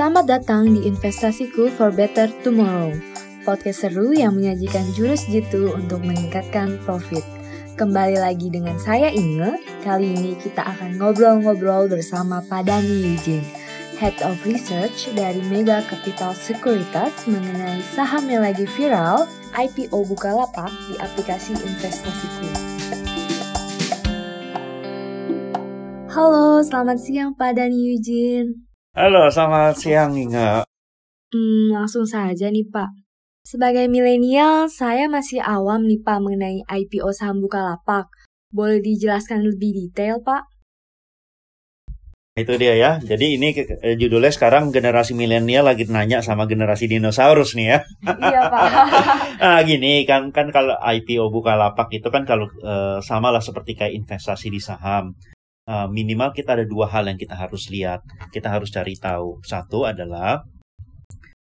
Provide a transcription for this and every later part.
Selamat datang di Investasiku for Better Tomorrow. Podcast seru yang menyajikan jurus jitu untuk meningkatkan profit. Kembali lagi dengan saya Inge. Kali ini kita akan ngobrol-ngobrol bersama Pak Dani Eugene, Head of Research dari Mega Capital Securitas mengenai saham yang lagi viral, IPO Bukalapak di aplikasi Investasiku. Halo, selamat siang Pak Dani Eugene. Halo, selamat siang Inga. Hmm, langsung saja nih Pak. Sebagai milenial, saya masih awam nih Pak mengenai IPO saham Bukalapak. Boleh dijelaskan lebih detail Pak? Itu dia ya. Jadi ini eh, judulnya sekarang generasi milenial lagi nanya sama generasi dinosaurus nih ya. iya Pak. nah gini kan kan kalau IPO Bukalapak itu kan kalau uh, sama lah seperti kayak investasi di saham. Uh, minimal kita ada dua hal yang kita harus lihat, kita harus cari tahu. Satu adalah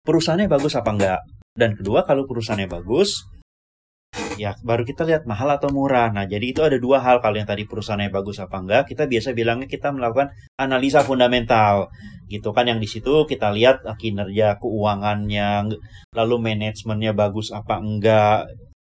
perusahaannya bagus apa enggak, dan kedua kalau perusahaannya bagus, ya baru kita lihat mahal atau murah. Nah, jadi itu ada dua hal kalau yang tadi perusahaannya bagus apa enggak, kita biasa bilangnya kita melakukan analisa fundamental. Gitu kan yang di situ kita lihat kinerja keuangannya, lalu manajemennya bagus apa enggak,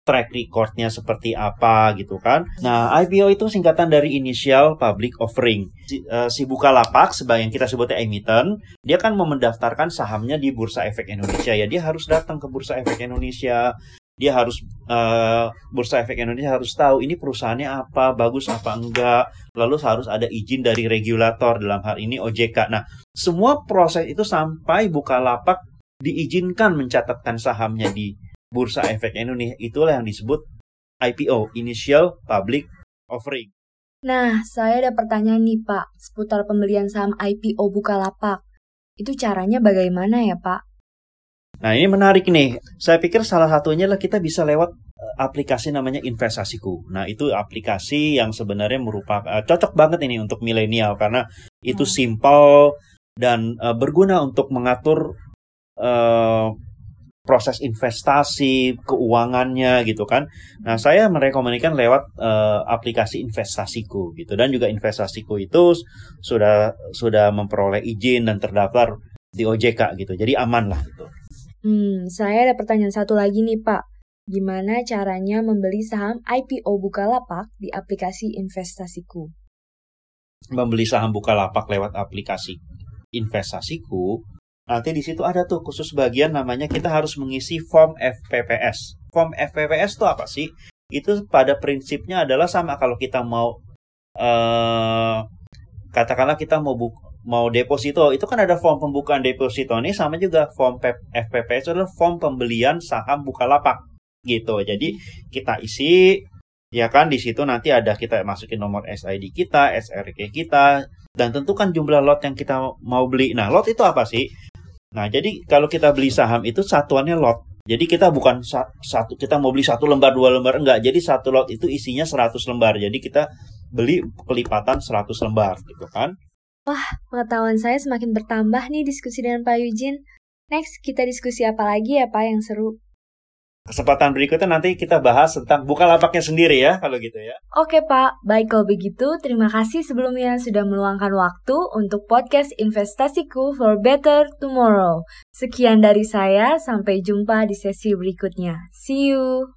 track recordnya seperti apa gitu kan. Nah, IPO itu singkatan dari Initial Public Offering. Si, uh, si Bukalapak sebagai yang kita sebutnya emiten, dia kan mau mendaftarkan sahamnya di Bursa Efek Indonesia ya. Dia harus datang ke Bursa Efek Indonesia. Dia harus uh, Bursa Efek Indonesia harus tahu ini perusahaannya apa, bagus apa enggak. Lalu harus ada izin dari regulator dalam hal ini OJK. Nah, semua proses itu sampai Bukalapak diizinkan mencatatkan sahamnya di Bursa Efek Indonesia itulah yang disebut IPO, Initial Public Offering. Nah, saya ada pertanyaan nih Pak, seputar pembelian saham IPO Bukalapak. Itu caranya bagaimana ya Pak? Nah ini menarik nih, saya pikir salah satunya lah kita bisa lewat eh, aplikasi namanya Investasiku. Nah itu aplikasi yang sebenarnya merupakan uh, cocok banget ini untuk milenial karena itu hmm. simple dan uh, berguna untuk mengatur uh, proses investasi, keuangannya gitu kan. Nah, saya merekomendasikan lewat uh, aplikasi investasiku gitu dan juga investasiku itu sudah sudah memperoleh izin dan terdaftar di OJK gitu. Jadi aman lah gitu. Hmm, saya ada pertanyaan satu lagi nih, Pak. Gimana caranya membeli saham IPO Bukalapak di aplikasi investasiku? Membeli saham Bukalapak lewat aplikasi investasiku Nanti di situ ada tuh khusus bagian namanya kita harus mengisi form FPPS. Form FPPS itu apa sih? Itu pada prinsipnya adalah sama kalau kita mau uh, katakanlah kita mau buk mau deposito itu kan ada form pembukaan deposito ini sama juga form FPPS adalah form pembelian saham Bukalapak gitu. Jadi kita isi ya kan di situ nanti ada kita masukin nomor SID kita, SRK kita dan tentukan jumlah lot yang kita mau beli. Nah, lot itu apa sih? Nah, jadi kalau kita beli saham itu satuannya lot. Jadi kita bukan satu kita mau beli satu lembar dua lembar enggak. Jadi satu lot itu isinya 100 lembar. Jadi kita beli pelipatan 100 lembar gitu kan. Wah, pengetahuan saya semakin bertambah nih diskusi dengan Pak Yujin. Next, kita diskusi apa lagi ya Pak yang seru? Kesempatan berikutnya nanti kita bahas tentang buka lapaknya sendiri ya kalau gitu ya. Oke Pak, baik kalau begitu terima kasih sebelumnya sudah meluangkan waktu untuk podcast investasiku for better tomorrow. Sekian dari saya, sampai jumpa di sesi berikutnya. See you.